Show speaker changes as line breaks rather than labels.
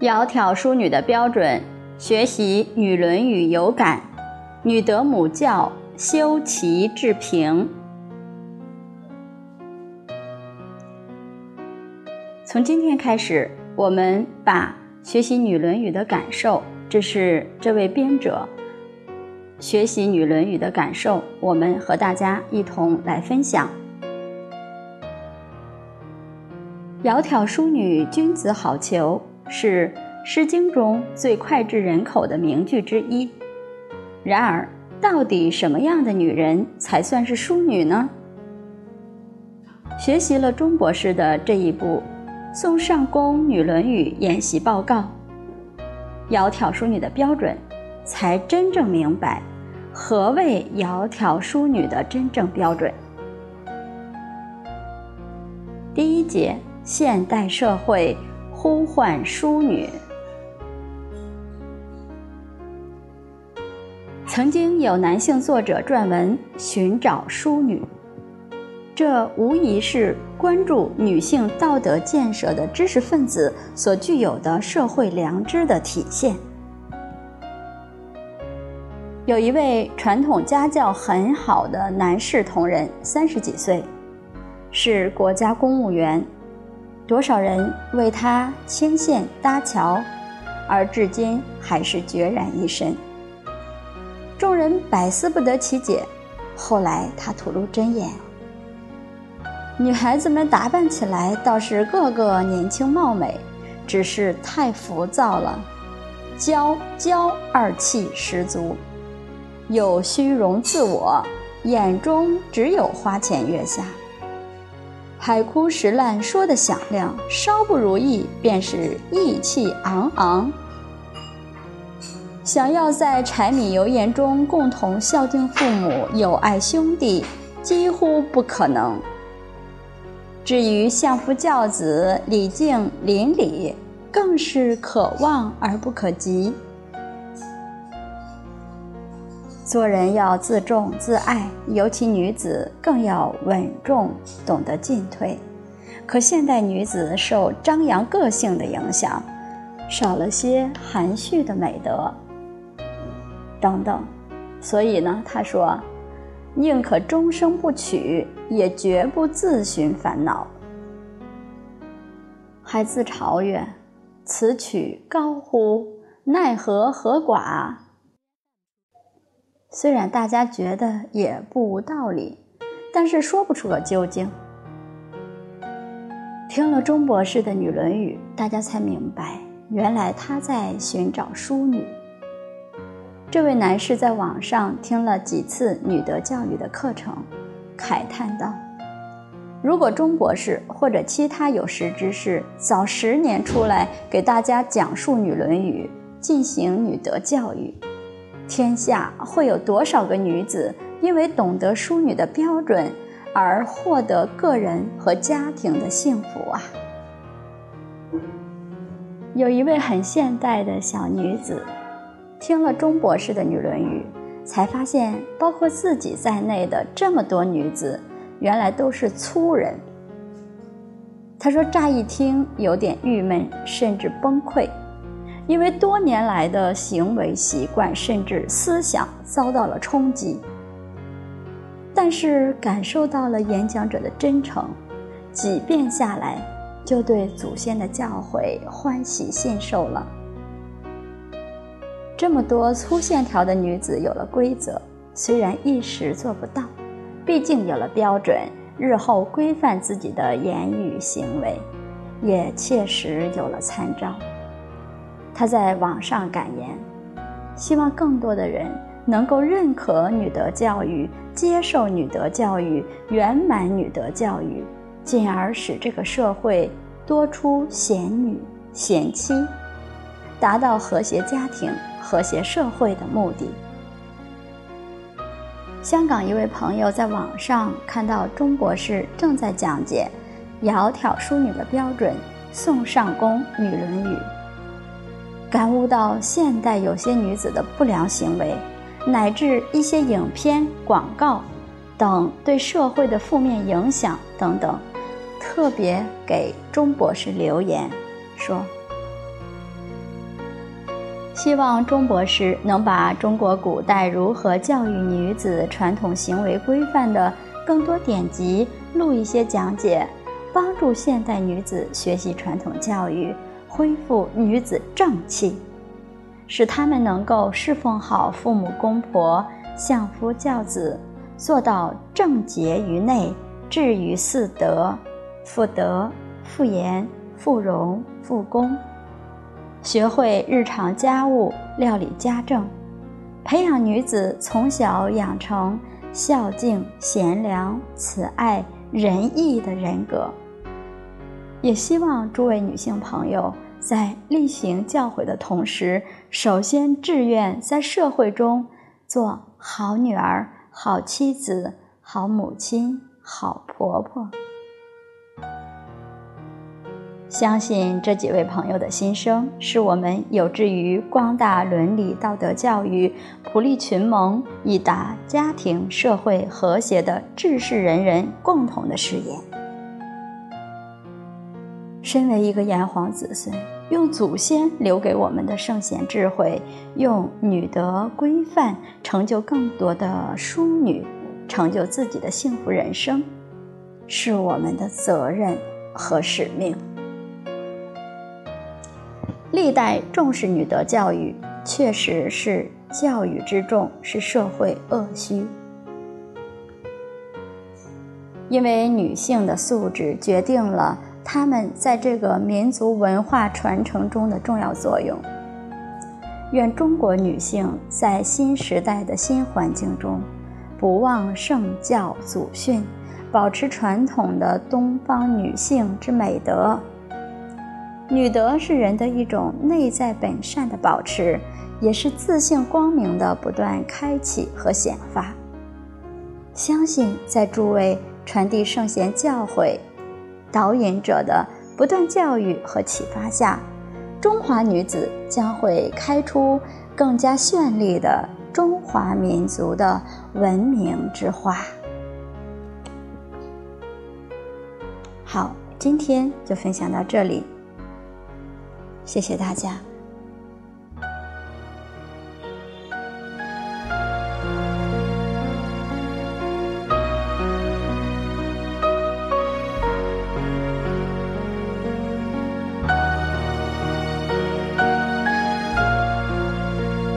窈窕淑女的标准，学习《女论语》有感，女德母教，修齐治平。从今天开始，我们把学习《女论语》的感受，这是这位编者学习《女论语》的感受，我们和大家一同来分享。窈窕淑女，君子好逑。是《诗经》中最脍炙人口的名句之一。然而，到底什么样的女人才算是淑女呢？学习了钟博士的这一部《宋上宫女论语演习报告》，窈窕淑女的标准，才真正明白何谓窈窕淑女的真正标准。第一节：现代社会。呼唤淑女。曾经有男性作者撰文寻找淑女，这无疑是关注女性道德建设的知识分子所具有的社会良知的体现。有一位传统家教很好的男士同仁，三十几岁，是国家公务员。多少人为他牵线搭桥，而至今还是孑然一身。众人百思不得其解。后来他吐露真言：女孩子们打扮起来倒是个个年轻貌美，只是太浮躁了，娇娇二气十足，又虚荣自我，眼中只有花前月下。海枯石烂说的响亮，稍不如意便是意气昂昂。想要在柴米油盐中共同孝敬父母、友爱兄弟，几乎不可能。至于相夫教子、礼敬邻里，更是可望而不可及。做人要自重自爱，尤其女子更要稳重，懂得进退。可现代女子受张扬个性的影响，少了些含蓄的美德，等等。所以呢，他说：“宁可终生不娶，也绝不自寻烦恼。”还自嘲曰：“此曲高乎？奈何何寡？”虽然大家觉得也不无道理，但是说不出个究竟。听了钟博士的《女论语》，大家才明白，原来他在寻找淑女。这位男士在网上听了几次女德教育的课程，慨叹道：“如果钟博士或者其他有识之士早十年出来给大家讲述《女论语》，进行女德教育。”天下会有多少个女子因为懂得淑女的标准而获得个人和家庭的幸福啊？有一位很现代的小女子，听了钟博士的《女论语》，才发现包括自己在内的这么多女子，原来都是粗人。她说：“乍一听有点郁闷，甚至崩溃。”因为多年来的行为习惯甚至思想遭到了冲击，但是感受到了演讲者的真诚，几遍下来就对祖先的教诲欢喜信受了。这么多粗线条的女子有了规则，虽然一时做不到，毕竟有了标准，日后规范自己的言语行为，也切实有了参照。他在网上感言，希望更多的人能够认可女德教育，接受女德教育，圆满女德教育，进而使这个社会多出贤女贤妻，达到和谐家庭、和谐社会的目的。香港一位朋友在网上看到钟博士正在讲解“窈窕淑女”的标准，《宋上宫女论语》。感悟到现代有些女子的不良行为，乃至一些影片、广告等对社会的负面影响等等，特别给钟博士留言说：“希望钟博士能把中国古代如何教育女子传统行为规范的更多典籍录一些讲解，帮助现代女子学习传统教育，恢复女子正气，使她们能够侍奉好父母公婆，相夫教子，做到正洁于内，至于四德：妇德、妇言、妇容、妇功。学会日常家务料理家政，培养女子从小养成孝敬、贤良、慈爱、仁义的人格。也希望诸位女性朋友在例行教诲的同时，首先志愿在社会中做好女儿、好妻子、好母亲、好婆婆。相信这几位朋友的心声，是我们有志于光大伦理道德教育、普利群盟，以达家庭社会和谐的志士仁人共同的誓言。身为一个炎黄子孙，用祖先留给我们的圣贤智慧，用女德规范成就更多的淑女，成就自己的幸福人生，是我们的责任和使命。历代重视女德教育，确实是教育之重，是社会恶需。因为女性的素质决定了她们在这个民族文化传承中的重要作用。愿中国女性在新时代的新环境中，不忘圣教祖训，保持传统的东方女性之美德。女德是人的一种内在本善的保持，也是自信光明的不断开启和显发。相信在诸位传递圣贤教诲、导演者的不断教育和启发下，中华女子将会开出更加绚丽的中华民族的文明之花。好，今天就分享到这里。谢谢大家。